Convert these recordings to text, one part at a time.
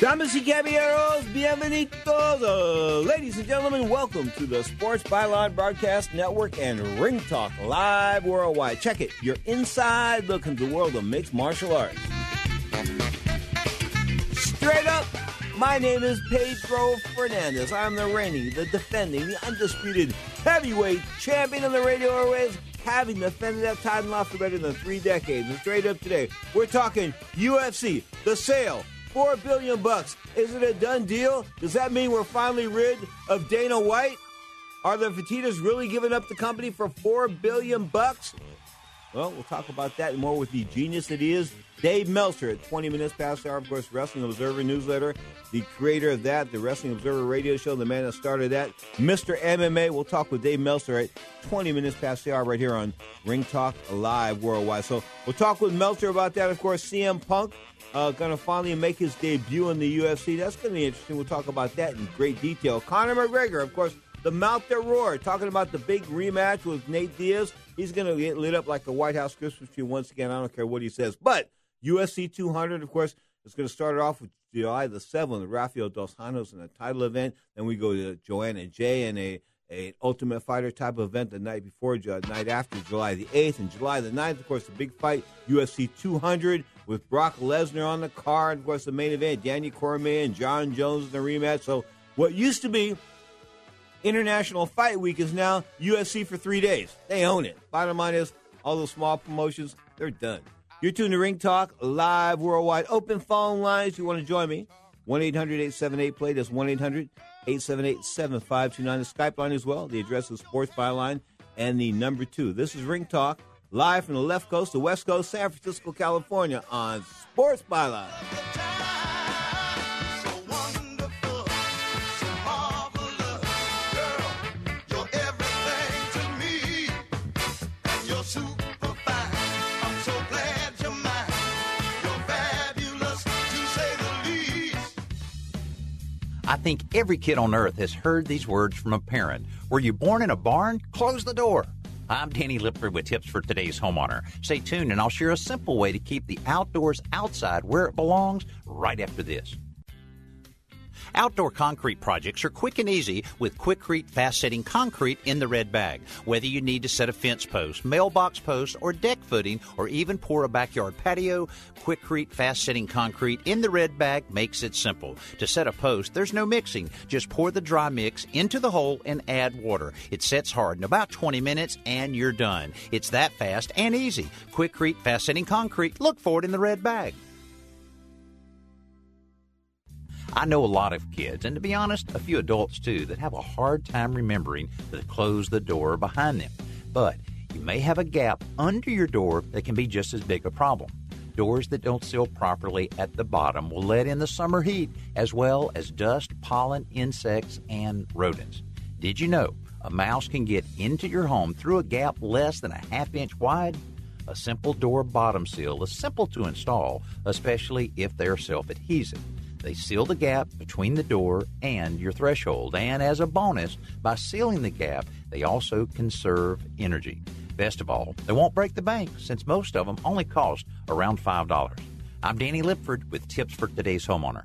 Damas y caballeros, bienvenidos. Uh, ladies and gentlemen, welcome to the Sports Byline Broadcast Network and Ring Talk live worldwide. Check it. You're inside look into the world of mixed martial arts. Straight up, my name is Pedro Fernandez. I'm the reigning, the defending, the undisputed heavyweight champion of the radio airways, having defended that title off for better than three decades. And straight up today, we're talking UFC, the sale, Four billion bucks. Is it a done deal? Does that mean we're finally rid of Dana White? Are the Fertittas really giving up the company for four billion bucks? Well, we'll talk about that and more with the genius that he is, Dave Meltzer at 20 minutes past hour. Of course, Wrestling Observer newsletter, the creator of that, the Wrestling Observer radio show, the man that started that, Mr. MMA. We'll talk with Dave Meltzer at 20 minutes past the hour right here on Ring Talk Live Worldwide. So we'll talk with Meltzer about that. Of course, CM Punk uh, going to finally make his debut in the UFC. That's going to be interesting. We'll talk about that in great detail. Conor McGregor, of course, the mouth that roared, talking about the big rematch with Nate Diaz. He's going to get lit up like a White House Christmas tree once again. I don't care what he says. But UFC 200, of course, is going to start it off with July the 7th, Rafael Dos Anjos in a title event. Then we go to Joanna Jay in a a Ultimate Fighter type event the night before, the night after, July the 8th. And July the 9th, of course, the big fight, UFC 200 with Brock Lesnar on the card. Of course, the main event, Daniel Cormier and John Jones in the rematch. So what used to be International Fight Week is now UFC for three days. They own it. Bottom line is, all those small promotions, they're done. You're tuned to Ring Talk, live worldwide. Open phone lines. You want to join me? 1 800 878 play. That's 1 800 878 7529. The Skype line as well. The address is Sports Byline and the number two. This is Ring Talk, live from the left coast to west coast, San Francisco, California, on Sports Byline. I think every kid on earth has heard these words from a parent. Were you born in a barn? Close the door. I'm Danny Lipford with tips for today's homeowner. Stay tuned and I'll share a simple way to keep the outdoors outside where it belongs right after this. Outdoor concrete projects are quick and easy with Quikrete fast setting concrete in the red bag. Whether you need to set a fence post, mailbox post, or deck footing, or even pour a backyard patio, Quikrete fast setting concrete in the red bag makes it simple. To set a post, there's no mixing. Just pour the dry mix into the hole and add water. It sets hard in about 20 minutes and you're done. It's that fast and easy. Quikrete fast setting concrete. Look for it in the red bag. I know a lot of kids, and to be honest, a few adults too, that have a hard time remembering to close the door behind them. But you may have a gap under your door that can be just as big a problem. Doors that don't seal properly at the bottom will let in the summer heat as well as dust, pollen, insects, and rodents. Did you know a mouse can get into your home through a gap less than a half inch wide? A simple door bottom seal is simple to install, especially if they're self adhesive. They seal the gap between the door and your threshold. And as a bonus, by sealing the gap, they also conserve energy. Best of all, they won't break the bank since most of them only cost around $5. I'm Danny Lipford with tips for today's homeowner.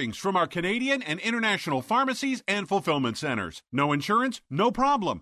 savings from our Canadian and international pharmacies and fulfillment centers. No insurance? No problem.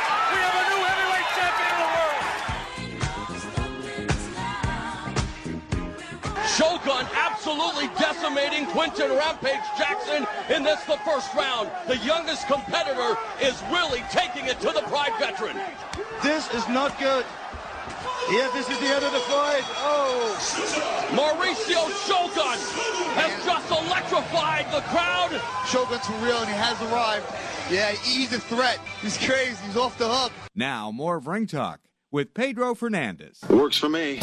Shogun absolutely decimating Quinton Rampage Jackson in this the first round. The youngest competitor is really taking it to the Pride veteran. This is not good. Yeah, this is the end of the fight. Oh. Mauricio Shogun has just electrified the crowd. Shogun's for real and he has arrived. Yeah, he's a threat. He's crazy. He's off the hook. Now, more of Ring Talk with Pedro Fernandez. Works for me.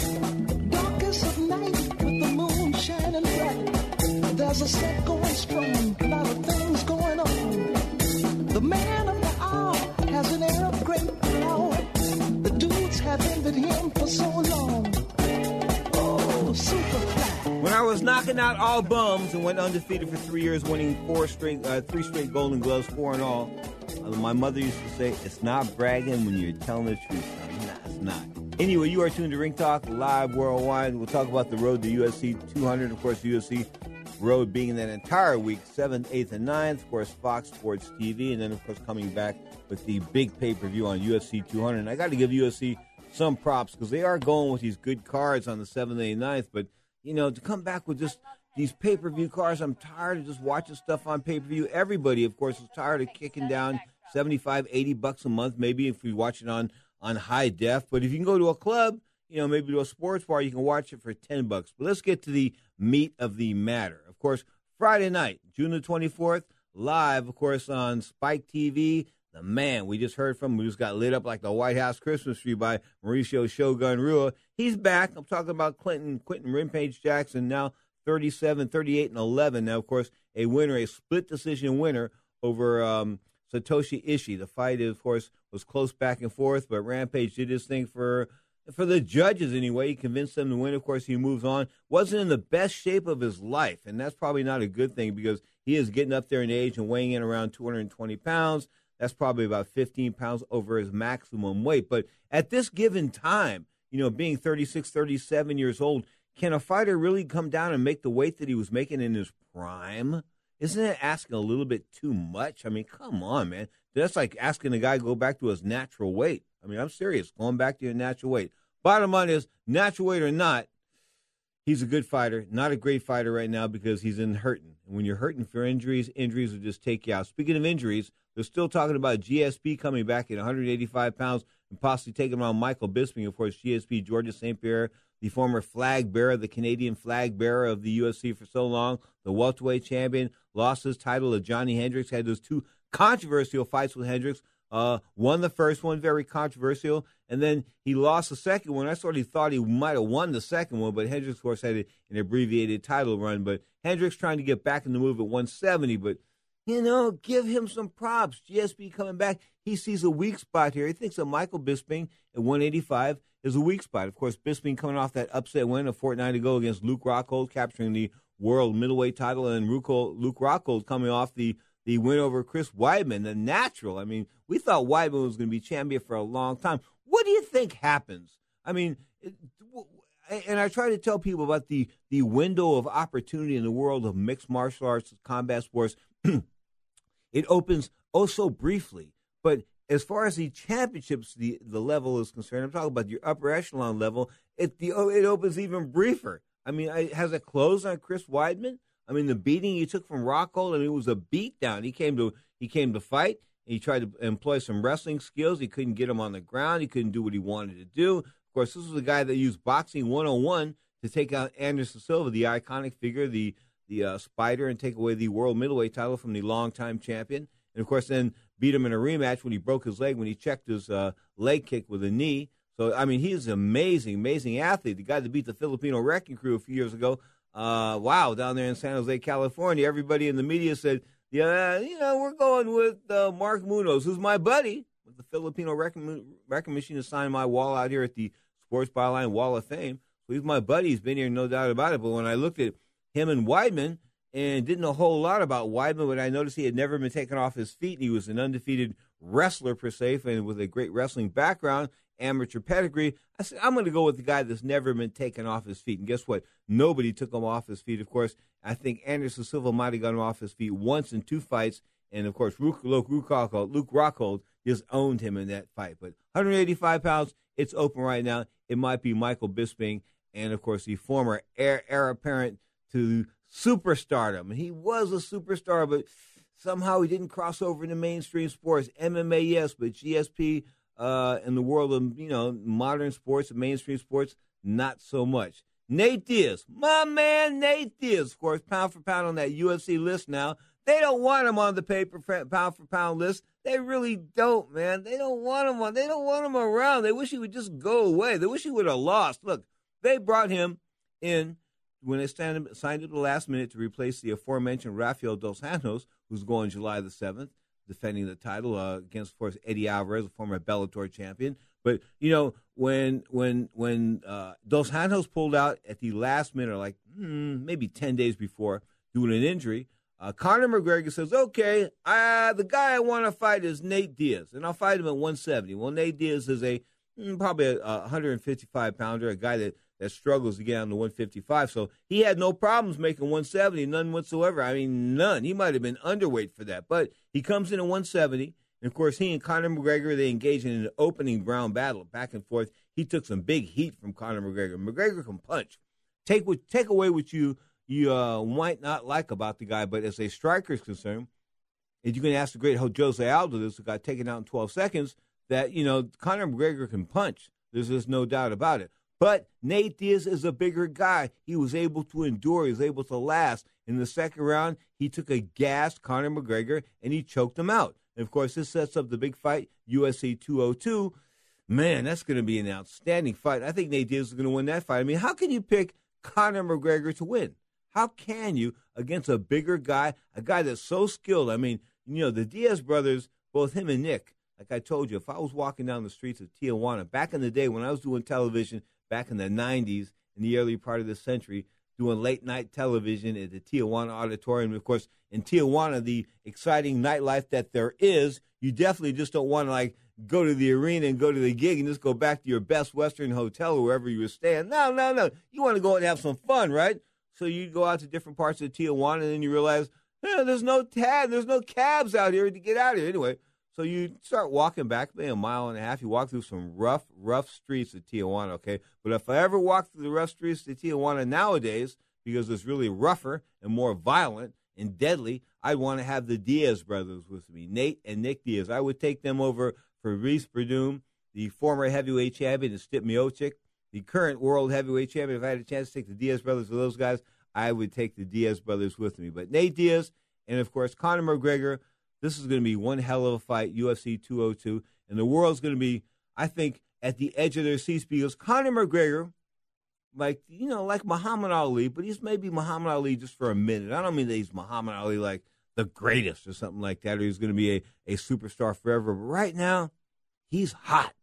There's a set going strong, a lot of things going on. The man of the hour has an air of great power. The dudes have envied him for so long. Oh, Superfly. When I was knocking out all bums and went undefeated for three years, winning four straight, uh, three straight Golden Gloves, four in all, uh, my mother used to say, "It's not bragging when you're telling the truth." son. Nah, it's not. Anyway, you are tuned to Ring Talk live worldwide. We'll talk about the road to UFC 200, of course, UFC road being that entire week, 7th, 8th, and 9th. Of course, Fox Sports TV, and then, of course, coming back with the big pay per view on UFC 200. And I got to give UFC some props because they are going with these good cards on the 7th, 8th, and 9th. But, you know, to come back with just these pay per view cards, I'm tired of just watching stuff on pay per view. Everybody, of course, is tired of kicking down 75, 80 bucks a month, maybe if we watch it on, on high def. But if you can go to a club, you know, maybe to a sports bar, you can watch it for 10 bucks. But let's get to the meat of the matter. Of course, Friday night, June the 24th, live, of course, on Spike TV. The man we just heard from, who just got lit up like the White House Christmas tree by Mauricio Shogun Rua. He's back. I'm talking about Clinton, Quinton Rampage Jackson, now 37, 38, and 11. Now, of course, a winner, a split decision winner over um, Satoshi Ishii. The fight, of course, was close back and forth, but Rampage did his thing for for the judges anyway. He convinced them to win. Of course, he moves on. Wasn't in the best shape of his life, and that's probably not a good thing because he is getting up there in age and weighing in around 220 pounds. That's probably about 15 pounds over his maximum weight. But at this given time, you know, being 36, 37 years old, can a fighter really come down and make the weight that he was making in his prime? Isn't it asking a little bit too much? I mean, come on, man. That's like asking a guy to go back to his natural weight. I mean, I'm serious. Going back to your natural weight. Bottom line is, natural weight or not, he's a good fighter. Not a great fighter right now because he's in hurting. And when you're hurting for injuries, injuries will just take you out. Speaking of injuries, they're still talking about GSP coming back at 185 pounds and possibly taking on Michael Bisping. Of course, GSP, Georges St. Pierre, the former flag bearer, the Canadian flag bearer of the UFC for so long, the welterweight champion, lost his title to Johnny Hendricks, had those two controversial fights with Hendricks. Uh, won the first one, very controversial, and then he lost the second one. I sort of thought he might have won the second one, but Hendricks, of course, had an abbreviated title run. But Hendricks trying to get back in the move at 170, but you know, give him some props. GSP coming back, he sees a weak spot here. He thinks that Michael Bisping at 185 is a weak spot. Of course, Bisping coming off that upset win a fortnight ago against Luke Rockhold, capturing the world middleweight title, and Luke Rockhold coming off the the win over Chris Weidman, the natural. I mean, we thought Weidman was going to be champion for a long time. What do you think happens? I mean, and I try to tell people about the the window of opportunity in the world of mixed martial arts, combat sports. it opens oh so briefly, but as far as the championships, the the level is concerned, I'm talking about your upper echelon level. It the oh, it opens even briefer. I mean, has it closed on Chris Weidman? I mean, the beating he took from Rockhold, I mean, it was a beatdown. He came to he came to fight. He tried to employ some wrestling skills. He couldn't get him on the ground. He couldn't do what he wanted to do. Of course, this was a guy that used boxing 101 to take out Anderson Silva, the iconic figure, the the uh, Spider and take away the world middleweight title from the longtime champion. And of course, then beat him in a rematch when he broke his leg when he checked his uh, leg kick with a knee. So I mean, he's an amazing, amazing athlete. The guy that beat the Filipino Wrecking Crew a few years ago. Uh, wow, down there in San Jose, California, everybody in the media said, "Yeah, you know, we're going with uh, Mark Munoz, who's my buddy." With the Filipino Wrecking, wrecking Machine to sign my wall out here at the Sports Byline Wall of Fame. He's my buddy. He's been here, no doubt about it. But when I looked at him and Weidman and didn't know a whole lot about Weidman, but I noticed he had never been taken off his feet. And he was an undefeated wrestler per se, and with a great wrestling background, amateur pedigree. I said, I'm going to go with the guy that's never been taken off his feet. And guess what? Nobody took him off his feet. Of course, I think Anderson Silva might have gotten him off his feet once in two fights. And of course, Luke, Luke, Luke, Rockhold, Luke Rockhold just owned him in that fight. But 185 pounds, it's open right now. It might be Michael Bisping and of course the former heir, heir apparent to superstardom. He was a superstar, but somehow he didn't cross over into mainstream sports. MMA, yes, but GSP uh, in the world of you know modern sports and mainstream sports, not so much. Nate Diaz, my man Nate Diaz, of course, pound for pound on that UFC list now. They don't want him on the paper pound for pound list. They really don't, man. They don't want him on. They don't want him around. They wish he would just go away. They wish he would have lost. Look, they brought him in when they signed him at the last minute to replace the aforementioned Rafael Dos Anjos, who's going July the 7th, defending the title uh, against, of course, Eddie Alvarez, a former Bellator champion. But, you know, when when when uh, Dos Anjos pulled out at the last minute, like hmm, maybe 10 days before, due to an injury, uh, Conor McGregor says, okay, the guy I want to fight is Nate Diaz, and I'll fight him at 170. Well, Nate Diaz is a hmm, probably a, a 155 pounder, a guy that that struggles to get on the 155. So he had no problems making 170, none whatsoever. I mean, none. He might have been underweight for that, but he comes in at 170. And of course, he and Conor McGregor they engage in an opening ground battle, back and forth. He took some big heat from Conor McGregor. McGregor can punch. Take what take away what you you uh, might not like about the guy, but as a striker is concerned, and you can ask the great Jose Aldo, this who got taken out in 12 seconds, that you know Conor McGregor can punch. There's just no doubt about it. But Nate Diaz is a bigger guy. He was able to endure. He was able to last. In the second round, he took a gas Conor McGregor and he choked him out. And of course, this sets up the big fight, UFC 202. Man, that's going to be an outstanding fight. I think Nate Diaz is going to win that fight. I mean, how can you pick Conor McGregor to win? How can you against a bigger guy, a guy that's so skilled? I mean, you know, the Diaz brothers, both him and Nick, like I told you, if I was walking down the streets of Tijuana back in the day when I was doing television, back in the 90s, in the early part of the century, doing late night television at the Tijuana Auditorium. Of course, in Tijuana, the exciting nightlife that there is, you definitely just don't want to like go to the arena and go to the gig and just go back to your best Western hotel or wherever you were staying. No, no, no. You want to go and have some fun, right? So you go out to different parts of Tijuana and then you realize, eh, there's no tab, there's no cabs out here to get out of here. Anyway, so you start walking back maybe a mile and a half. You walk through some rough, rough streets of Tijuana, okay? But if I ever walk through the rough streets of Tijuana nowadays, because it's really rougher and more violent and deadly, I'd want to have the Diaz brothers with me, Nate and Nick Diaz. I would take them over Fabricio Werdum, the former heavyweight champion, and Stipe Miocic, the current world heavyweight champion. If I had a chance to take the Diaz brothers with those guys, I would take the Diaz brothers with me. But Nate Diaz and, of course, Conor McGregor – this is going to be one hell of a fight, UFC 202. And the world's going to be, I think, at the edge of their seats because Conor McGregor, like, you know, like Muhammad Ali, but he's maybe Muhammad Ali just for a minute. I don't mean that he's Muhammad Ali like the greatest or something like that, or he's going to be a, a superstar forever. But right now, he's hot.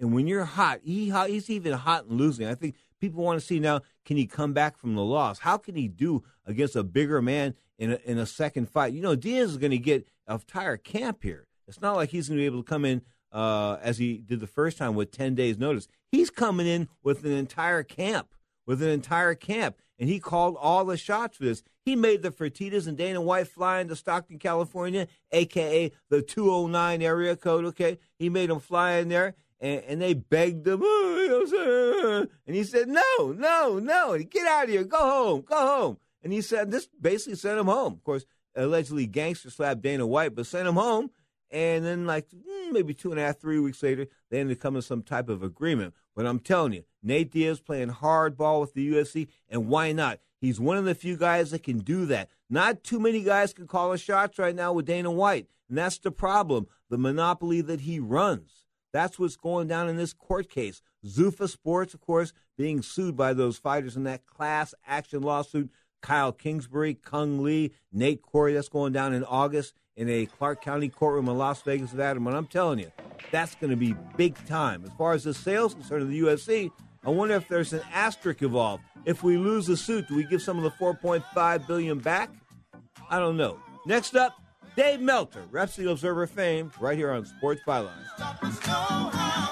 And when you're hot, he he's even hot and losing. I think people want to see now can he come back from the loss? How can he do against a bigger man in a, in a second fight? You know, Diaz is going to get a entire camp here. It's not like he's going to be able to come in uh, as he did the first time with 10 days' notice. He's coming in with an entire camp, with an entire camp. And he called all the shots for this. He made the Fertittas and Dana White fly into Stockton, California, a.k.a. the 209 area code, okay? He made them fly in there, and, and they begged him, oh, and he said, no, no, no, get out of here, go home, go home. And he said, this basically sent him home. Of course, allegedly gangster slapped Dana White, but sent him home. And then, like hmm, maybe two and a half, three weeks later, they ended up coming to some type of agreement. But I'm telling you, Nate Diaz playing hardball with the UFC, and why not? He's one of the few guys that can do that. Not too many guys can call the shots right now with Dana White. And that's the problem the monopoly that he runs. That's what's going down in this court case. Zuffa Sports, of course, being sued by those fighters in that class action lawsuit. Kyle Kingsbury, Cung Le, Nate Quarry, that's going down in August in a Clark County courtroom in Las Vegas, Nevada. And I'm telling you, that's going to be big time. As far as the sales concerned of the UFC, I wonder if there's an asterisk involved. If we lose the suit, do we give some of the 4.5 billion back? I don't know. Next up, Dave Meltzer, Wrestling Observer fame, right here on Sports Byline know how.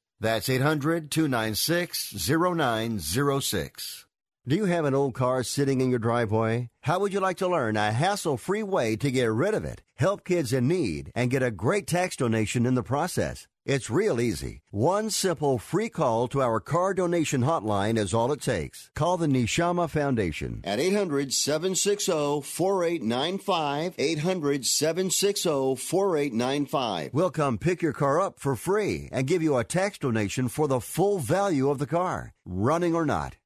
That's 800 296 0906. Do you have an old car sitting in your driveway? How would you like to learn a hassle free way to get rid of it, help kids in need, and get a great tax donation in the process? It's real easy. One simple free call to our car donation hotline is all it takes. Call the Nishama Foundation at 800 760 4895. 800 760 4895. We'll come pick your car up for free and give you a tax donation for the full value of the car, running or not.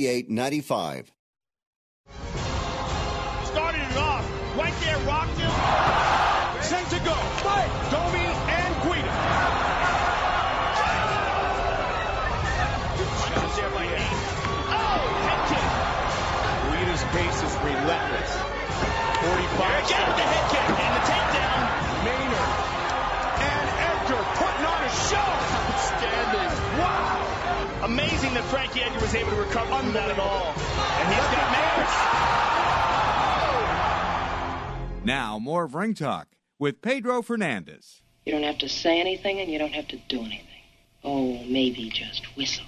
4895. Amazing that was able to recover from that at all. And he's got Mayers. Now, more of Ring Talk with Pedro Fernandez. You don't have to say anything and you don't have to do anything. Oh, maybe just whistle.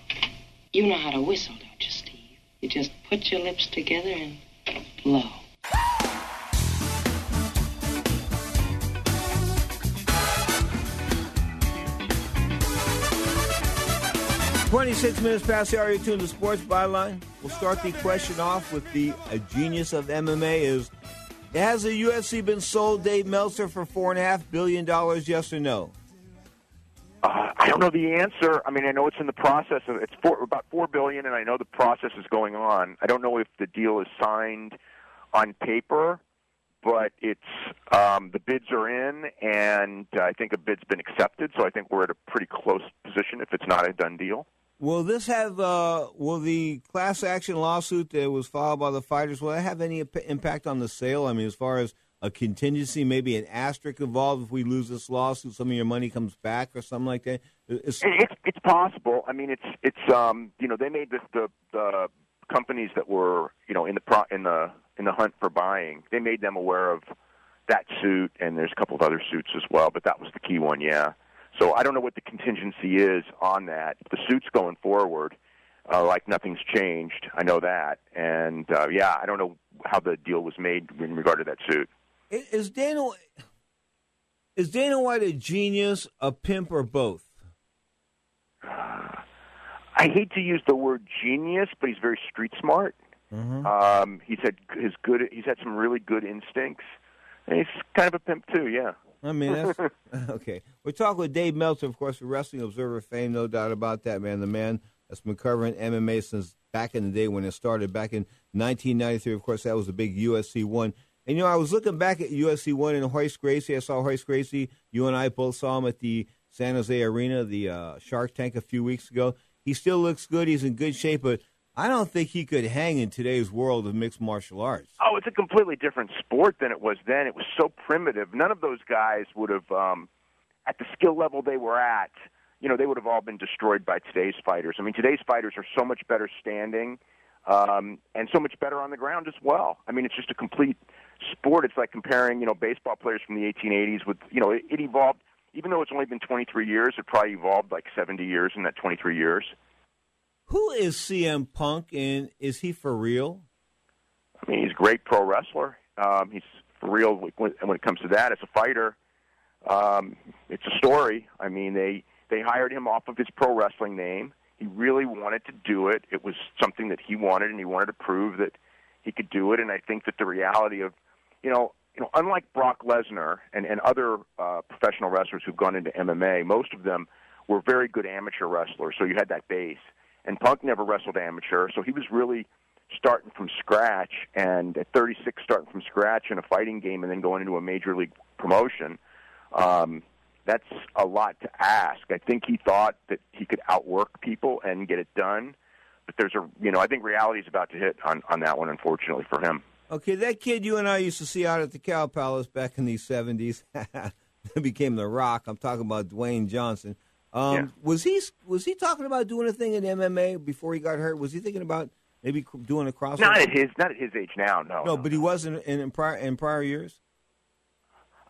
You know how to whistle, don't you, Steve? You just put your lips together and blow. 26 minutes past the hour, you're tuned to Sports Byline. We'll start the question off with the genius of MMA is, has the UFC been sold, Dave Meltzer, for $4.5 billion, yes or no? Uh, I don't know the answer. I mean, I know it's in the process of it's four, about four billion, and I know the process is going on. I don't know if the deal is signed on paper, but it's um, the bids are in, and uh, I think a bid's been accepted. So I think we're at a pretty close position if it's not a done deal. Will this have, uh, will the class action lawsuit that was filed by the fighters, will that have any imp- impact on the sale? I mean, as far as a contingency, maybe an asterisk involved if we lose this lawsuit, some of your money comes back or something like that? It's it's, it's possible. I mean, it's it's um you know they made this the the companies that were you know in the pro, in the in the hunt for buying they made them aware of that suit and there's a couple of other suits as well, but that was the key one, yeah. So I don't know what the contingency is on that. The suit's going forward. Uh, like nothing's changed. I know that, and uh, yeah, I don't know how the deal was made in regard to that suit. Is Dana is Dana White a genius, a pimp, or both? I hate to use the word genius, but he's very street smart. Mm-hmm. Um, he's had his good. He's had some really good instincts, and he's kind of a pimp too. Yeah. I mean, that's okay. We're talking with Dave Meltzer, of course, for Wrestling Observer fame, no doubt about that, man. The man that's been covering MMA since back in the day when it started, back in 1993. Of course, that was a big UFC one. And you know, I was looking back at UFC one and Royce Gracie. I saw Royce Gracie. You and I both saw him at the San Jose Arena, the uh, Shark Tank, a few weeks ago. He still looks good. He's in good shape, but I don't think he could hang in today's world of mixed martial arts. Oh, it's a completely different sport than it was then. It was so primitive. None of those guys would have, um, at the skill level they were at, you know, they would have all been destroyed by today's fighters. I mean, today's fighters are so much better standing um, and so much better on the ground as well. I mean, it's just a complete sport. It's like comparing, you know, baseball players from the 1880s with, you know, it, it evolved. Even though it's only been 23 years, it probably evolved like 70 years in that 23 years. Who is CM Punk, and is he for real? I mean, he's a great pro wrestler. Um, he's for real when, when it comes to that. As a fighter, um, it's a story. I mean, they they hired him off of his pro wrestling name. He really wanted to do it. It was something that he wanted, and he wanted to prove that he could do it. And I think that the reality of, you know, you know, unlike Brock Lesnar and and other uh, professional wrestlers who've gone into MMA, most of them were very good amateur wrestlers. So you had that base. And Punk never wrestled amateur, so he was really starting from scratch. And at 36, starting from scratch in a fighting game, and then going into a major league promotion. Um, that's a lot to ask. I think he thought that he could outwork people and get it done, but there's a you know I think reality is about to hit on on that one, unfortunately for him. Okay, that kid you and I used to see out at the Cow Palace back in the seventies became the Rock. I'm talking about Dwayne Johnson. Um, Yeah. Was he was he talking about doing a thing in MMA before he got hurt? Was he thinking about maybe doing a crossover? Not at his not at his age now. No, no, but he wasn't in, in prior in prior years.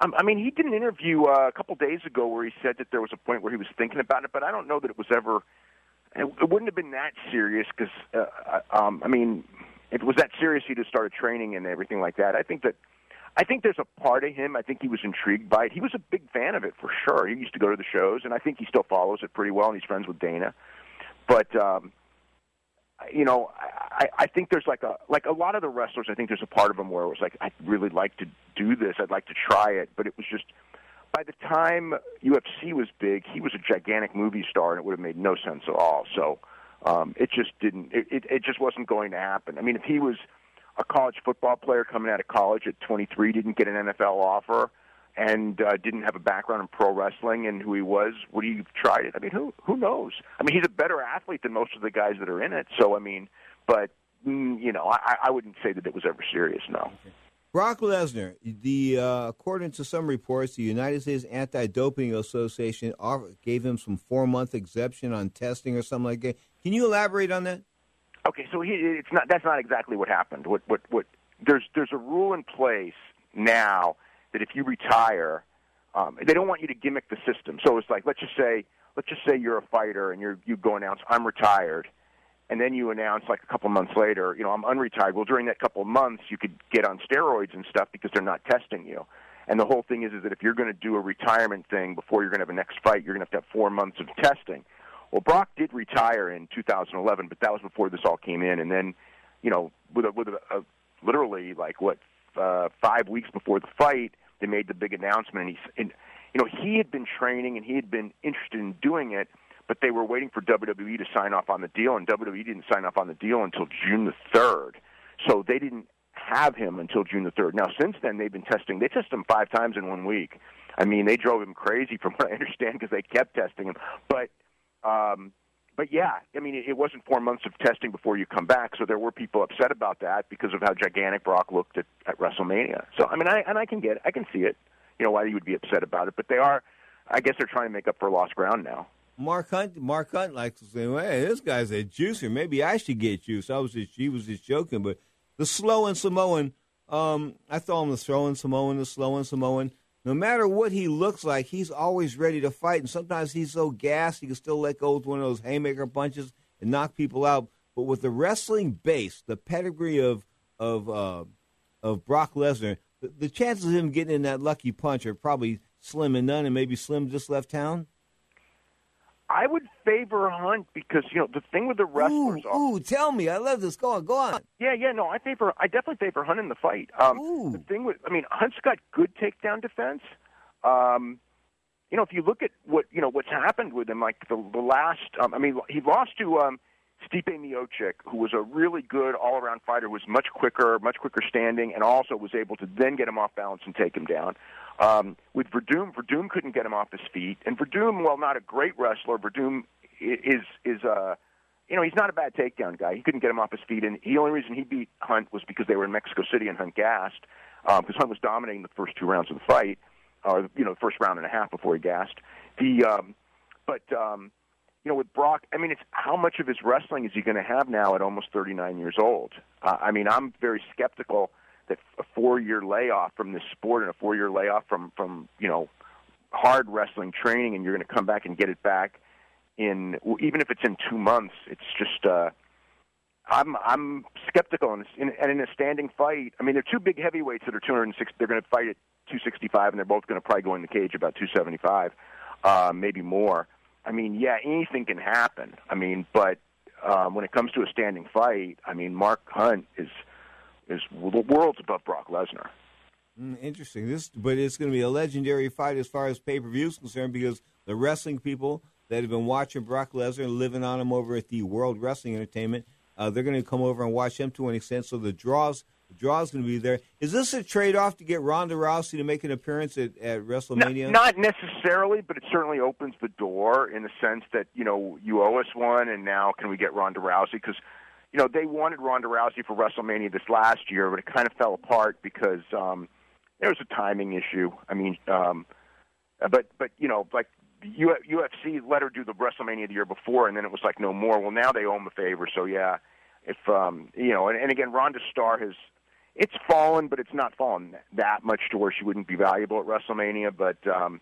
Um, I mean, he did an interview uh, a couple days ago where he said that there was a point where he was thinking about it, but I don't know that it was ever. It, it wouldn't have been that serious because, uh, um, I mean, if it was that serious, he'd have started training and everything like that. I think that. I think there's a part of him. I think he was intrigued by it. He was a big fan of it for sure. He used to go to the shows, and I think he still follows it pretty well. And he's friends with Dana. But um, you know, I, I think there's like a like a lot of the wrestlers. I think there's a part of them where it was like I'd really like to do this. I'd like to try it, but it was just by the time UFC was big, he was a gigantic movie star, and it would have made no sense at all. So um, it just didn't. It, it, it just wasn't going to happen. I mean, if he was a college football player coming out of college at 23, didn't get an NFL offer, and uh, didn't have a background in pro wrestling and who he was, would he have tried it? I mean, who who knows? I mean, he's a better athlete than most of the guys that are in it. So I mean, but mm, you know, I, I wouldn't say that it was ever serious. No. Brock Lesnar, the uh, according to some reports, the United States Anti-Doping Association gave him some four-month exemption on testing or something like that. Can you elaborate on that? Okay, so he, it's not. That's not exactly what happened. What what what? There's there's a rule in place now that if you retire, um, they don't want you to gimmick the system. So it's like let's just say let's just say you're a fighter and you're you go announce I'm retired, and then you announce like a couple months later, you know I'm unretired. Well, during that couple months, you could get on steroids and stuff because they're not testing you. And the whole thing is, is that if you're going to do a retirement thing before you're going to have a next fight, you're going to have to have four months of testing. Well, Brock did retire in 2011, but that was before this all came in. And then, you know, with a, with a, a literally like what uh, five weeks before the fight, they made the big announcement. And he's, and, you know, he had been training and he had been interested in doing it, but they were waiting for WWE to sign off on the deal, and WWE didn't sign off on the deal until June the third. So they didn't have him until June the third. Now, since then, they've been testing. They tested him five times in one week. I mean, they drove him crazy, from what I understand, because they kept testing him. But um, but yeah, I mean, it, wasn't four months of testing before you come back, so there were people upset about that because of how gigantic Brock looked at, at WrestleMania. So I mean, I and I can get, it. I can see it, you know, why you would be upset about it. But they are, I guess, they're trying to make up for lost ground now. Mark Hunt, Mark Hunt likes to say, "Hey, this guy's a juicer. Maybe I should get juice." I was just, he was just joking, but the slow and Samoan, um, I thought him the slow and Samoan, the slow and Samoan no matter what he looks like, he's always ready to fight. And sometimes he's so gassed he can still let go with one of those haymaker punches and knock people out. But with the wrestling base, the pedigree of of uh, of Brock Lesnar, the, the chances of him getting in that lucky punch are probably slim and none. And maybe Slim just left town. I would favor Hunt because you know the thing with the wrestlers. Ooh, ooh, tell me, I love this. Go on, go on. Yeah, yeah, no, I favor. I definitely favor Hunt in the fight. Um, ooh. The thing with, I mean, Hunt's got good takedown defense. Um, you know, if you look at what you know what's happened with him, like the, the last, um, I mean, he lost to um, Stipe Miocic, who was a really good all-around fighter, was much quicker, much quicker standing, and also was able to then get him off balance and take him down. Um, with Werdum, Werdum couldn't get him off his feet, and Werdum, while not a great wrestler, Werdum is is uh, you know he's not a bad takedown guy. He couldn't get him off his feet, and the only reason he beat Hunt was because they were in Mexico City and Hunt gassed because um, Hunt was dominating the first two rounds of the fight, or you know the first round and a half before he gassed. The um, but um, you know with Brock, I mean it's how much of his wrestling is he going to have now at almost 39 years old? Uh, I mean I'm very skeptical that a four year layoff from this sport and a four year layoff from from you know hard wrestling training and you're going to come back and get it back in even if it's in two months it's just uh i'm i'm skeptical and in, and in a standing fight i mean they're two big heavyweights that are 206 they're going to fight at 265 and they're both going to probably go in the cage about 275 uh maybe more. I mean yeah anything can happen. I mean but um when it comes to a standing fight i mean mark hunt is is the world's above Brock Lesnar. Mm, interesting. This, but it's going to be a legendary fight as far as pay per view is concerned because the wrestling people that have been watching Brock Lesnar and living on him over at the World Wrestling Entertainment, uh, they're going to come over and watch him to an extent. So the draws, the draws going to be there. Is this a trade off to get Ronda Rousey to make an appearance at, at WrestleMania? Not, not necessarily, but it certainly opens the door in the sense that you know you owe us one, and now can we get Ronda Rousey because you know, they wanted Ronda Rousey for WrestleMania this last year, but it kind of fell apart because um, there was a timing issue. I mean, um, but but you know, like UFC let her do the WrestleMania the year before, and then it was like no more. Well, now they owe him a favor, so yeah. If um, you know, and, and again, Ronda's star has it's fallen, but it's not fallen that much to where she wouldn't be valuable at WrestleMania. But um,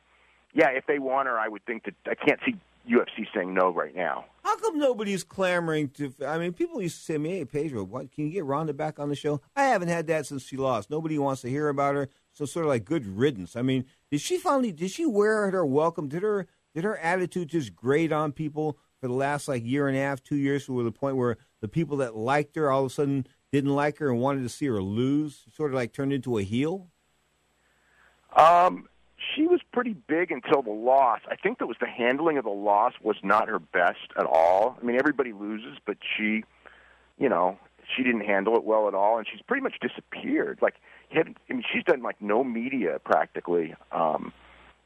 yeah, if they want her, I would think that I can't see UFC saying no right now. How come nobody's clamoring to? I mean, people used to say to me, "Hey, Pedro, what can you get Ronda back on the show?" I haven't had that since she lost. Nobody wants to hear about her. So sort of like good riddance. I mean, did she finally? Did she wear her welcome? Did her? Did her attitude just grate on people for the last like year and a half, two years, to the point where the people that liked her all of a sudden didn't like her and wanted to see her lose? Sort of like turned into a heel. Um, she was pretty big until the loss. I think that was the handling of the loss was not her best at all. I mean, everybody loses, but she, you know, she didn't handle it well at all, and she's pretty much disappeared. Like, I mean, she's done like no media practically. Um,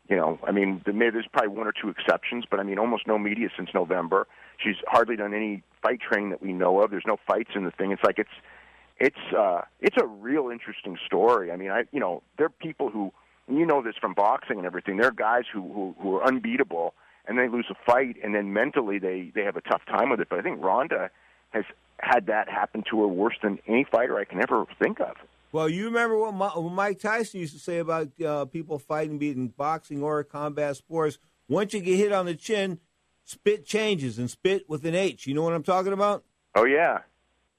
you know, I mean, there's probably one or two exceptions, but I mean, almost no media since November. She's hardly done any fight training that we know of. There's no fights in the thing. It's like it's, it's, uh, it's a real interesting story. I mean, I, you know, there are people who and you know this from boxing and everything. There are guys who who, who are unbeatable, and they lose a fight, and then mentally they they have a tough time with it. But I think Ronda has had that happen to her worse than any fighter I can ever think of. Well, you remember what Mike Tyson used to say about uh, people fighting, being boxing or combat sports. Once you get hit on the chin, spit changes, and spit with an H. You know what I'm talking about? Oh yeah,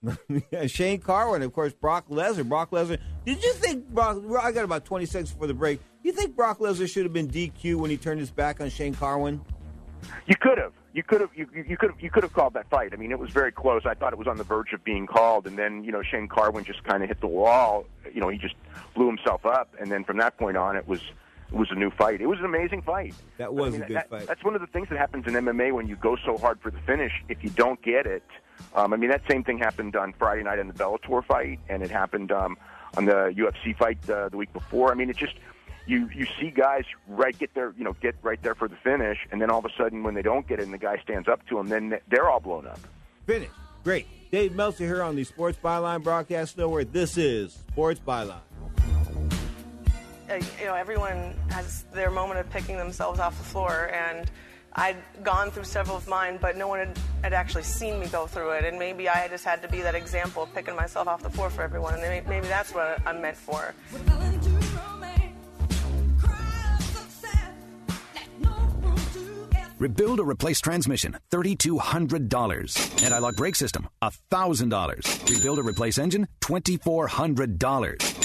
Shane Carwin, of course, Brock Lesnar. Brock Lesnar. Did you think Brock? I got about 20 seconds before the break. You think Brock Lesnar should have been DQ when he turned his back on Shane Carwin? You could have. you could have you you could have you could have called that fight. I mean, it was very close. I thought it was on the verge of being called, and then you know Shane Carwin just kind of hit the wall. You know, he just blew himself up, and then from that point on, it was it was a new fight. It was an amazing fight. That was I mean, a good that- fight. That's one of the things that happens in MMA when you go so hard for the finish. If you don't get it, um, I mean that same thing happened on Friday night in the Bellator fight, and it happened um, on the UFC fight uh, the week before. I mean, it just you you see guys right get there, you know, get right there for the finish, and then all of a sudden when they don't get it, and the guy stands up to them, then they're all blown up. Finish. Great. Dave Meltzer here on the Sports Byline broadcast nowhere. This is Sports Byline. Uh, you know, everyone has their moment of picking themselves off the floor, and I'd gone through several of mine, but no one had, had actually seen me go through it, and maybe I just had to be that example of picking myself off the floor for everyone, and may- maybe that's what I'm meant for. Rebuild or replace transmission, $3,200. Anti-lock brake system, $1,000. Rebuild or replace engine, $2,400.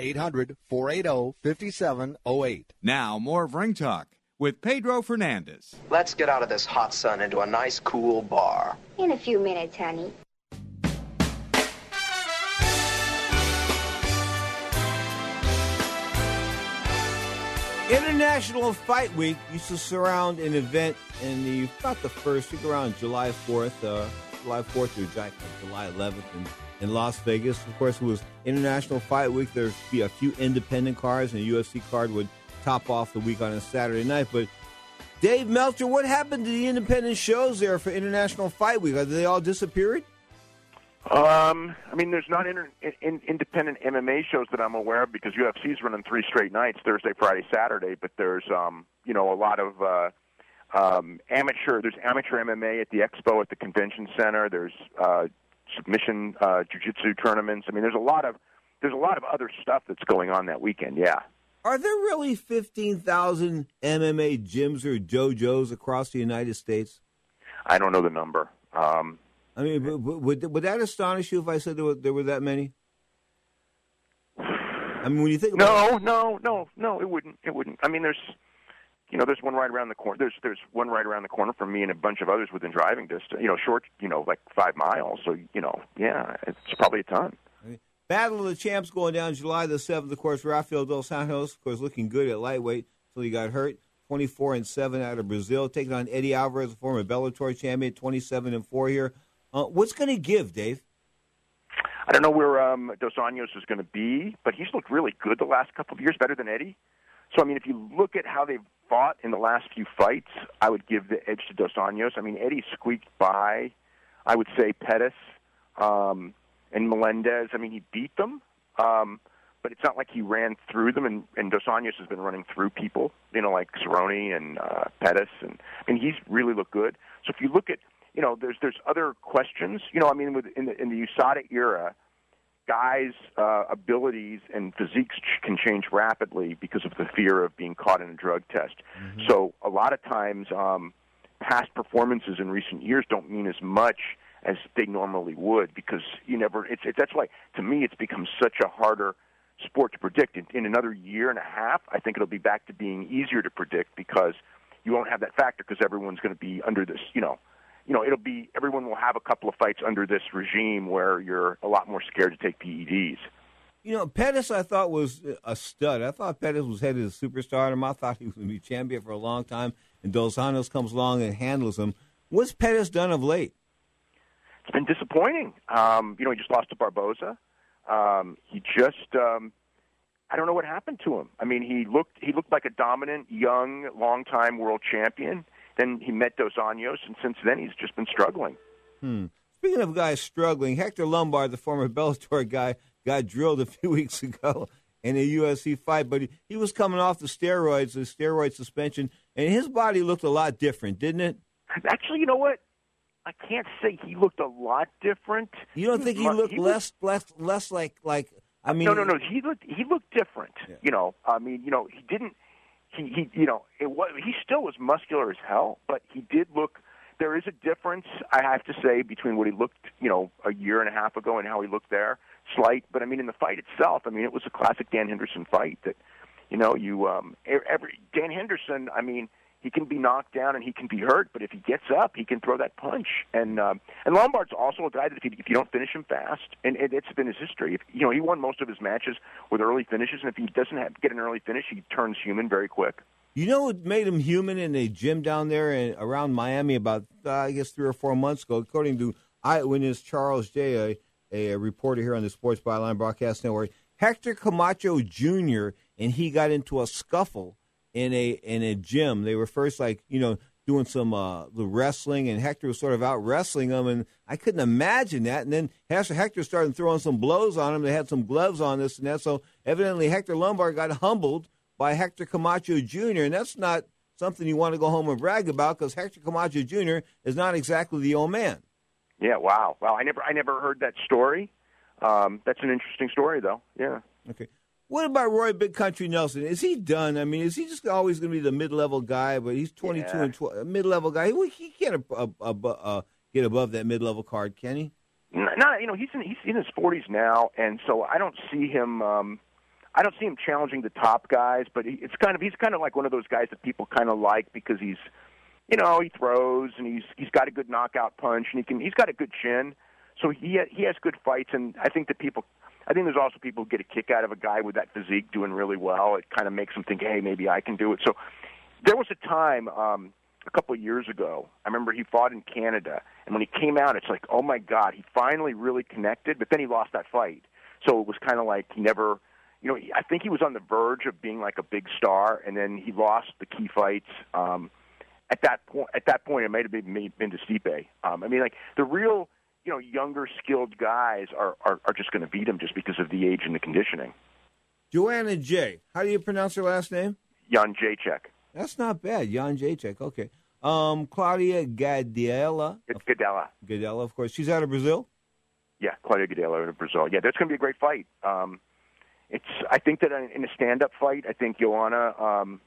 800 480 5708. Now, more of Ring Talk with Pedro Fernandez. Let's get out of this hot sun into a nice, cool bar. In a few minutes, honey. International Fight Week used to surround an event in the about the first week around July 4th, uh, July 4th through July, July 11th in, in Las Vegas. Of course, it was International Fight Week. There'd be a few independent cards, and a UFC card would top off the week on a Saturday night. But Dave Meltzer, what happened to the independent shows there for International Fight Week? Are they all disappeared? Um, I mean, there's not inter- in, independent MMA shows that I'm aware of because UFC's running three straight nights: Thursday, Friday, Saturday. But there's, um, you know, a lot of uh, um, amateur. There's amateur MMA at the Expo at the Convention Center. There's uh, submission uh, jiu-jitsu tournaments. I mean, there's a lot of there's a lot of other stuff that's going on that weekend. Yeah. Are there really 15,000 MMA gyms or dojos across the United States? I don't know the number. Um, I mean, would, would that astonish you if I said there were, there were that many? I mean, when you think about no, no, no, no, it wouldn't. It wouldn't. I mean, there's, you know, there's one right around the corner. There's there's one right around the corner from me, and a bunch of others within driving distance. You know, short. You know, like five miles. So you know, yeah, it's probably a ton. Battle of the Champs going down July the 7th. Of course, Rafael Dos Santos, of course, looking good at lightweight until he got hurt. 24 and 7 out of Brazil, taking on Eddie Alvarez, a former Bellator champion, 27 and 4 here. Uh, what's going to give, Dave? I don't know where um, Dos Anjos is going to be, but he's looked really good the last couple of years, better than Eddie. So I mean, if you look at how they've fought in the last few fights, I would give the edge to Dos Anjos. I mean, Eddie squeaked by. I would say Pettis um, and Melendez. I mean, he beat them, um, but it's not like he ran through them. And, and Dos Anjos has been running through people, you know, like Cerrone and uh, Pettis. And I mean, he's really looked good. So if you look at, you know, there's there's other questions. You know, I mean, with in the in the USADA era, guys' uh, abilities and physiques can change rapidly because of the fear of being caught in a drug test. So a lot of times, um, past performances in recent years don't mean as much as they normally would because you never. It's it, that's why to me it's become such a harder sport to predict. In, in another year and a half, I think it'll be back to being easier to predict because you won't have that factor because everyone's going to be under this. You know, you know, it'll be everyone will have a couple of fights under this regime where you're a lot more scared to take PEDs. You know, Pettis, I thought was a stud. I thought Pettis was headed to superstardom. I thought he was going to be champion for a long time, and Dos Anjos comes along and handles him. What's Pettis done of late? It's been disappointing. Um, you know, he just lost to Barboza. Um, he just, um, I don't know what happened to him. I mean, he looked he looked like a dominant, young, longtime world champion. Then he met Dos Anjos, and since then he's just been struggling. Hmm. Speaking of guys struggling, Hector Lombard, the former Bellator guy, got drilled a few weeks ago in a UFC fight, but he, he was coming off the steroids, the steroid suspension, and his body looked a lot different, didn't it? Actually, you know what? I can't say he looked a lot different. You don't think he looked was- less, less, less like, like? I mean, no, no, no. He looked he looked different. You know, I mean, you know, he didn't. He he, you know, it was he still was muscular as hell, but he did look. There is a difference, I have to say, between what he looked, you know, a year and a half ago and how he looked there. Slight, but I mean, in the fight itself, I mean, it was a classic Dan Henderson fight. That, you know, you um, every Dan Henderson. I mean, he can be knocked down and he can be hurt, but if he gets up, he can throw that punch. And um, and Lombard's also a guy that if you, if you don't finish him fast, and it, it's been his history. If, you know, he won most of his matches with early finishes, and if he doesn't have, get an early finish, he turns human very quick. You know what made him human in a gym down there in, around Miami about, uh, I guess, three or four months ago, according to eyewitness Charles J., a, a reporter here on the Sports Byline Broadcast Network. Hector Camacho Jr. and he got into a scuffle in a in a gym. They were first like you know doing some uh, the wrestling, and Hector was sort of out wrestling them, and I couldn't imagine that. And then Hector Hector started throwing some blows on him. They had some gloves on this and that, so evidently Hector Lombard got humbled by Hector Camacho Jr., and that's not something you want to go home and brag about because Hector Camacho Jr. is not exactly the old man. Yeah, wow, wow. I never I never heard that story. Um, that's an interesting story, though. Yeah. Okay. What about Roy Big Country Nelson? Is he done? I mean, is he just always going to be the mid-level guy? But he's twenty-two Yeah. and tw- mid-level guy. He, he can't uh, uh, uh, get above that mid-level card, can he? No, you know, he's in he's in his forties now, and so I don't see him. um I don't see him challenging the top guys, but he, it's kind of he's kind of like one of those guys that people kind of like because he's, you know, he throws and he's he's got a good knockout punch and he can he's got a good chin, so he he has good fights, and I think that people. I think there's also people who get a kick out of a guy with that physique doing really well. It kind of makes them think, hey, maybe I can do it. So there was a time um, a couple of years ago. I remember he fought in Canada, and when he came out, it's like, oh my God, he finally really connected. But then he lost that fight, so it was kind of like he never. You know, I think he was on the verge of being like a big star, and then he lost the key fights. Um, at that point, at that point, it might have been been to Stipe. Um, I mean, like the real, you know, younger, skilled guys are are, are just going to beat him just because of the age and the conditioning. Joanna J. How do you pronounce her last name? Jan Jacek. That's not bad. Jan Jacek. Okay. Um, Claudia Gadelha. It's Gadelha. Gadelha, of course. She's out of Brazil. Yeah, Claudia Gadelha of Brazil. Yeah, that's going to be a great fight. Um, it's I think that in a stand-up fight, I think Joanna, um,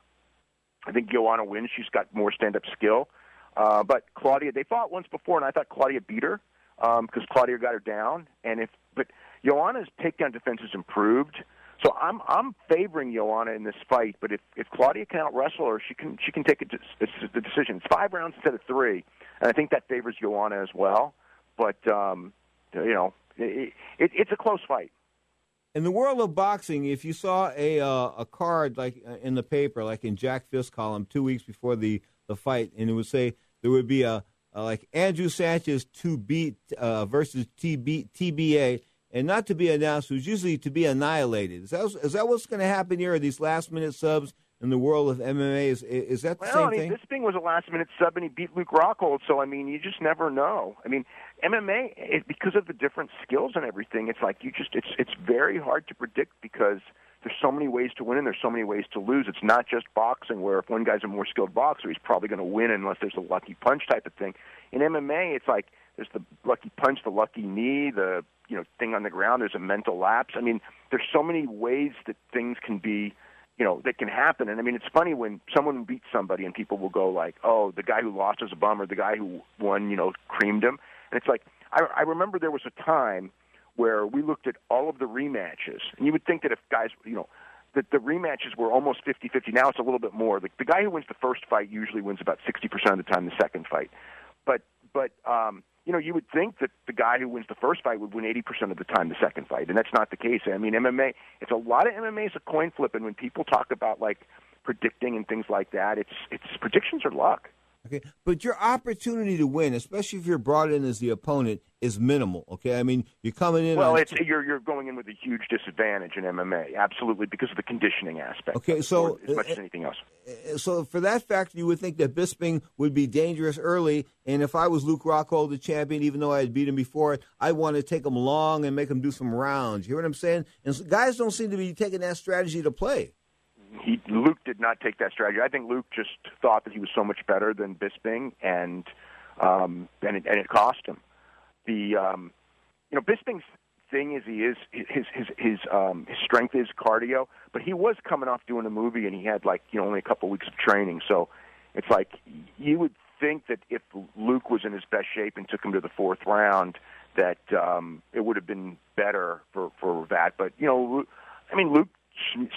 I think Joanna wins. She's got more stand-up skill. Uh, but Claudia, they fought once before, and I thought Claudia beat her because um, Claudia got her down. And if but Joanna's takedown defense has improved. So I'm I'm favoring Joanna in this fight, but if if Claudia can out wrestle her, she can she can take the decision. It's five rounds instead of three, and I think that favors Joanna as well. But um, you know, it, it, it's a close fight. In the world of boxing, if you saw a uh, a card like uh, in the paper, like in Jack Fiske column, two weeks before the, the fight, and it would say there would be a, a like Andrew Sanchez to beat uh, versus TB, TBA, and not to be announced, was usually to be annihilated. Is that, is that what's going to happen here? Are these last minute subs in the world of MMA? Is is that the well, same I mean, thing? This thing was a last minute sub, and he beat Luke Rockhold. So I mean, you just never know. I mean, MMA it, because of the different skills and everything. It's like you just it's it's very hard to predict because there's so many ways to win and there's so many ways to lose. It's not just boxing where if one guy's a more skilled boxer, he's probably going to win unless there's a lucky punch type of thing. In MMA, it's like there's the lucky punch, the lucky knee, the you know thing on the ground. There's a mental lapse. I mean, there's so many ways that things can be you know that can happen and i mean it's funny when someone beats somebody and people will go like oh the guy who lost is a bummer the guy who won you know creamed him and it's like i i remember there was a time where we looked at all of the rematches and you would think that if guys you know that the rematches were almost 50-50 now it's a little bit more the, the guy who wins the first fight usually wins about 60% of the time the second fight but but um you know, you would think that the guy who wins the first fight would win 80% of the time the second fight, and that's not the case. I mean, MMA, it's a lot of MMA is a coin flip, and when people talk about like predicting and things like that, it's it's predictions are luck. Okay, but your opportunity to win, especially if you're brought in as the opponent, is minimal. Okay, I mean you're coming in. Well, it's you're you're going in with a huge disadvantage in MMA, absolutely, because of the conditioning aspect. Okay, so as uh, much as uh, anything else. Uh, so for that fact, you would think that Bisping would be dangerous early, and if I was Luke Rockhold, the champion, even though I had beat him before, I want to take him long and make him do some rounds. You hear what I'm saying? And guys don't seem to be taking that strategy to play he Luke did not take that strategy. I think Luke just thought that he was so much better than Bisping, and um, and it, and it cost him. The um, you know Bisping's thing is he is his his his um, his strength is cardio, but he was coming off doing a movie and he had like you know only a couple weeks of training, so it's like you would think that if Luke was in his best shape and took him to the fourth round, that um, it would have been better for for that. But you know, I mean, Luke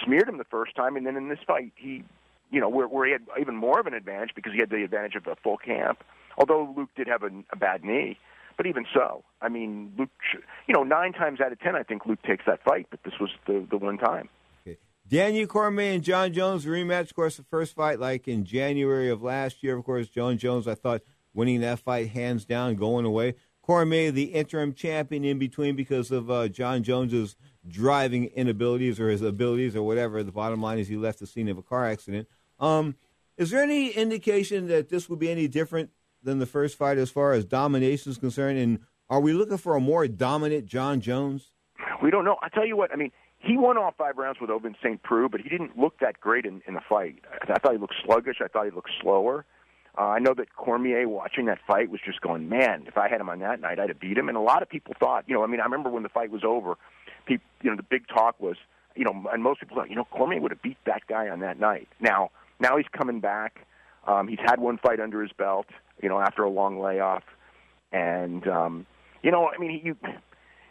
smeared him the first time, and then in this fight, he, you know, where, where he had even more of an advantage because he had the advantage of a full camp. Although Luke did have a, a bad knee, but even so, I mean, Luke, you know, nine times out of ten, I think Luke takes that fight, but this was the the one time. Okay. Daniel Cormier and Jon Jones rematch. Of course, the first fight, like in January of last year. Of course, Jon Jones, I thought winning that fight hands down, going away. Cormier, the interim champion in between because of uh, Jon Jones's driving inabilities or his abilities or whatever. The bottom line is he left the scene of a car accident. Um, is there any indication that this would be any different than the first fight as far as domination is concerned? And are we looking for a more dominant Jon Jones? We don't know. I tell you what. I mean, he won all five rounds with Ovince St. Preux, but he didn't look that great in, in the fight. I, I thought he looked sluggish. I thought he looked slower. Uh, I know that Cormier watching that fight was just going, man, if I had him on that night, I'd have beat him. And a lot of people thought, you know, I mean, I remember when the fight was over, people, you know, the big talk was, you know, and most people thought, you know, Cormier would have beat that guy on that night. Now, now he's coming back. Um, he's had one fight under his belt, you know, after a long layoff, and um, you know, I mean, you,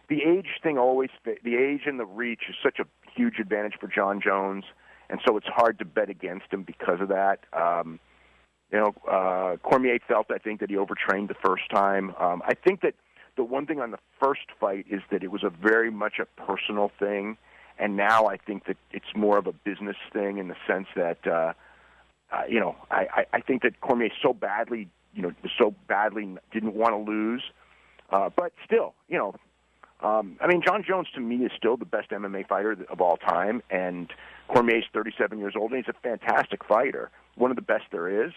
the age thing always, the age and the reach is such a huge advantage for Jon Jones, and so it's hard to bet against him because of that. Um, you know, uh, Cormier felt, I think, that he overtrained the first time. Um, I think that the one thing on the first fight is that it was a very much a personal thing, and now I think that it's more of a business thing in the sense that, uh, uh, you know, I, I, I think that Cormier so badly, you know, so badly didn't want to lose, uh, but still, you know, um, I mean, Jon Jones to me is still the best MMA fighter of all time, and Cormier's 37 years old, and he's a fantastic fighter, one of the best there is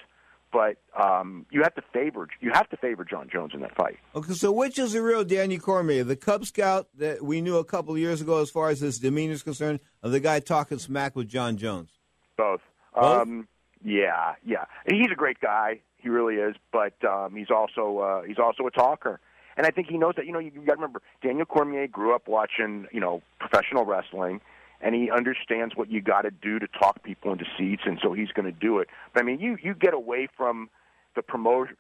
but um, you have to favor you have to favor Jon Jones in that fight. Okay, so which is the real Daniel Cormier, the Cub Scout that we knew a couple of years ago, as far as his demeanor is concerned, or the guy talking smack with Jon Jones? Both. Both? Um, yeah, yeah. He's a great guy. He really is, but um, he's also uh, he's also a talker. And I think he knows that. You know, you, you got to remember, Daniel Cormier grew up watching, you know, professional wrestling, and he understands what you got to do to talk people into seats, and so he's going to do it. But I mean, you you get away from the promoter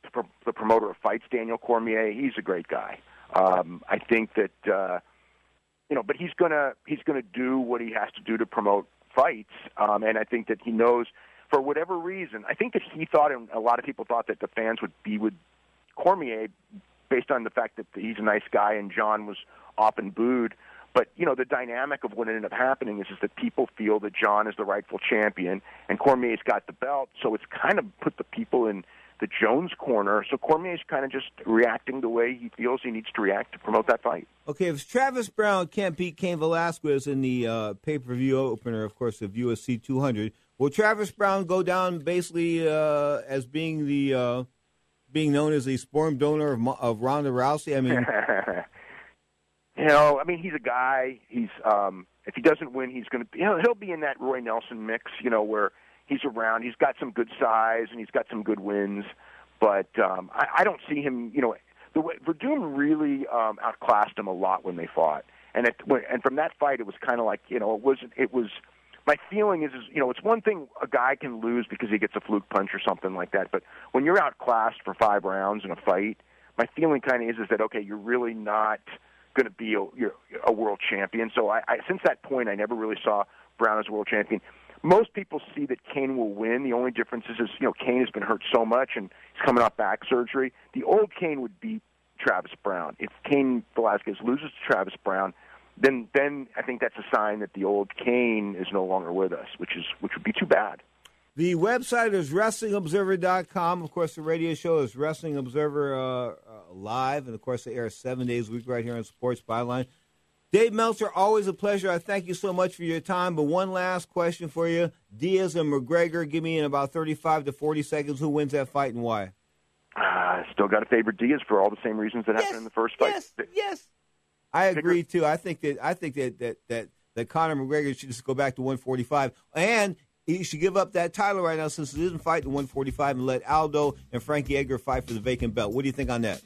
the promoter of fights, Daniel Cormier. He's a great guy. Um, I think that uh, you know, but he's gonna he's gonna do what he has to do to promote fights, um, and I think that he knows for whatever reason. I think that he thought, and a lot of people thought that the fans would be with Cormier based on the fact that he's a nice guy and Jon was often booed. But you know the dynamic of what ended up happening is, is that people feel that Jon is the rightful champion and Cormier's got the belt, so it's kind of put the people in the Jones corner. So Cormier's kind of just reacting the way he feels he needs to react to promote that fight. Okay, if Travis Browne can't beat Cain Velasquez in the uh, pay per view opener, of course, of UFC 200, will Travis Browne go down basically uh, as being the uh, being known as the sperm donor of, of Ronda Rousey? I mean, you know, I mean, he's a guy. He's um, if he doesn't win, he's going to you know he'll be in that Roy Nelson mix. You know where he's around. He's got some good size and he's got some good wins, but um, I, I don't see him. You know, the way Werdum really um, outclassed him a lot when they fought, and it, and from that fight, it was kind of like you know it wasn't. It was my feeling is, is you know it's one thing a guy can lose because he gets a fluke punch or something like that, but when you're outclassed for five rounds in a fight, my feeling kind of is is that okay, you're really not going to be a, you're a world champion. So I, I since that point, I never really saw Browne as a world champion most people see that Cain will win. The only difference is, is you know, Cain has been hurt so much and he's coming off back surgery. The old Cain would beat Travis Browne. If Cain Velasquez loses to Travis Browne, then then I think that's a sign that the old Cain is no longer with us, which is which would be too bad. The website is WrestlingObserver.com. Of course, the radio show is Wrestling Observer uh, uh, Live, and of course, they air seven days a week right here on Sports Byline. Dave Meltzer, always a pleasure. I thank you so much for your time. But one last question for you Diaz and McGregor, give me in about 35 to 40 seconds who wins that fight and why? Uh, still got to favor Diaz for all the same reasons that yes, happened in the first fight. Yes, yes. I agree too. I think that I think that that that, that Conor McGregor should just go back to 145 and he should give up that title right now since he isn't fighting 145 and let Aldo and Frankie Edgar fight for the vacant belt. What do you think on that?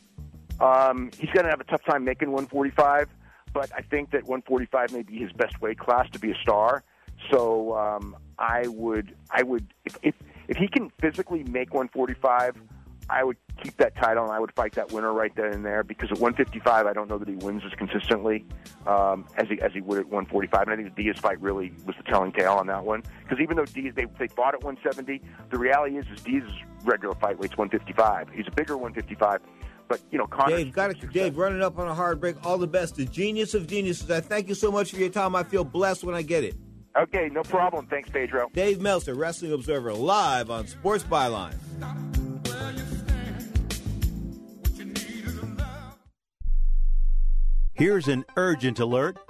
Um, he's going to have a tough time making 145 but I think that 145 may be his best weight class to be a star. So um, I would, I would, if, if if he can physically make 145, I would keep that title and I would fight that winner right then and there because at 155, I don't know that he wins as consistently um, as he as he would at 145. And I think the Diaz fight really was the telling tale on that one because even though Diaz they they fought at 170, the reality is is Diaz's regular fight weight's 155. He's a bigger 155. But you know, Conor. Dave, got to Dave running up on a hard break. All the best, the genius of geniuses. I thank you so much for your time. I feel blessed when I get it. Okay, no problem. Thanks, Pedro. Dave Meltzer, Wrestling Observer, live on Sports Byline. Here's an urgent alert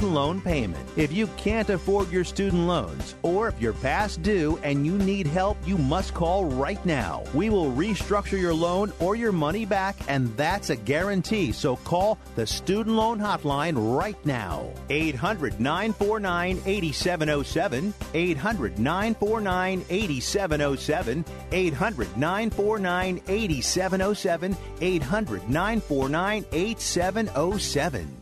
loan payment. If you can't afford your student loans, or if you're past due and you need help, you must call right now. We will restructure your loan or your money back, and that's a guarantee. So call the Student Loan Hotline right now. 800 949 8707. 800 949 8707. 800 949 8707. 800 949 8707.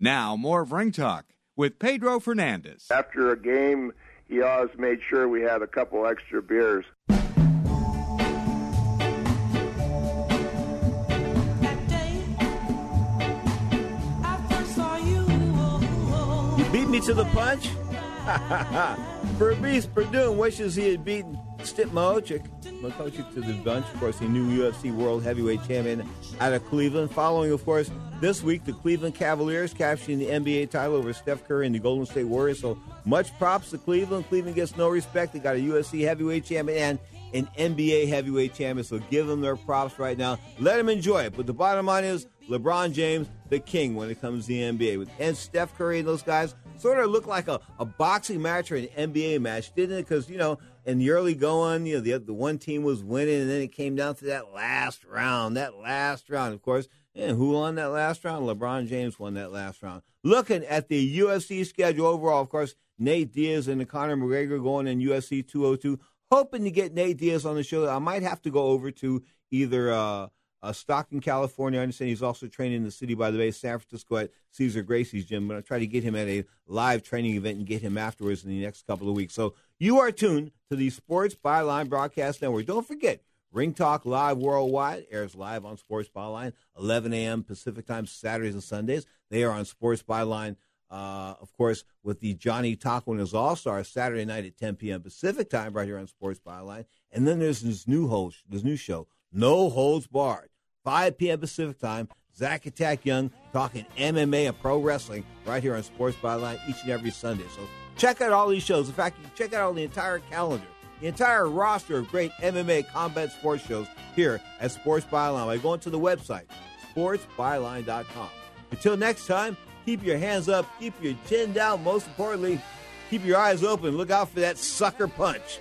Now, more of Ring Talk with Pedro Fernandez. After a game, he always made sure we had a couple extra beers. You beat me to the punch? Fabricio Werdum wishes he had beaten Stipe Miocic. Miocic to the bunch, of course, the new UFC World Heavyweight Champion out of Cleveland. Following, of course, this week, the Cleveland Cavaliers capturing the NBA title over Steph Curry and the Golden State Warriors. So much props to Cleveland. Cleveland gets no respect. They got a UFC Heavyweight Champion and an NBA Heavyweight Champion. So give them their props right now. Let them enjoy it. But the bottom line is LeBron James, the king when it comes to the NBA. With and Steph Curry and those guys sort of looked like a, a boxing match or an NBA match, didn't it? Because, you know, in the early going, you know, the, the one team was winning, and then it came down to that last round. That last round, of course. And who won that last round? LeBron James won that last round. Looking at the UFC schedule overall, of course, Nate Diaz and Conor McGregor going in UFC 202. Hoping to get Nate Diaz on the show. I might have to go over to either uh, uh, Stockton, California. I understand he's also training in the city by the way, San Francisco at Cesar Gracie's gym. But I'll try to get him at a live training event and get him afterwards in the next couple of weeks. So you are tuned to the Sports Byline Broadcast Network. Don't forget, Ring Talk Live Worldwide airs live on Sports Byline, 11 a.m. Pacific Time, Saturdays and Sundays. They are on Sports Byline, uh, of course, with the Johnny Taco and his All Stars Saturday night at 10 p.m. Pacific Time, right here on Sports Byline. And then there's this new host, this new show, No Holds Barred, 5 p.m. Pacific Time. Zach Attack Young talking MMA and pro wrestling right here on Sports Byline each and every Sunday. So check out all these shows. In fact, you can check out on the entire calendar, the entire roster of great MMA combat sports shows here at Sports Byline by going to the website, sportsbyline.com. Until next time, keep your hands up, keep your chin down, most importantly, keep your eyes open. Look out for that sucker punch.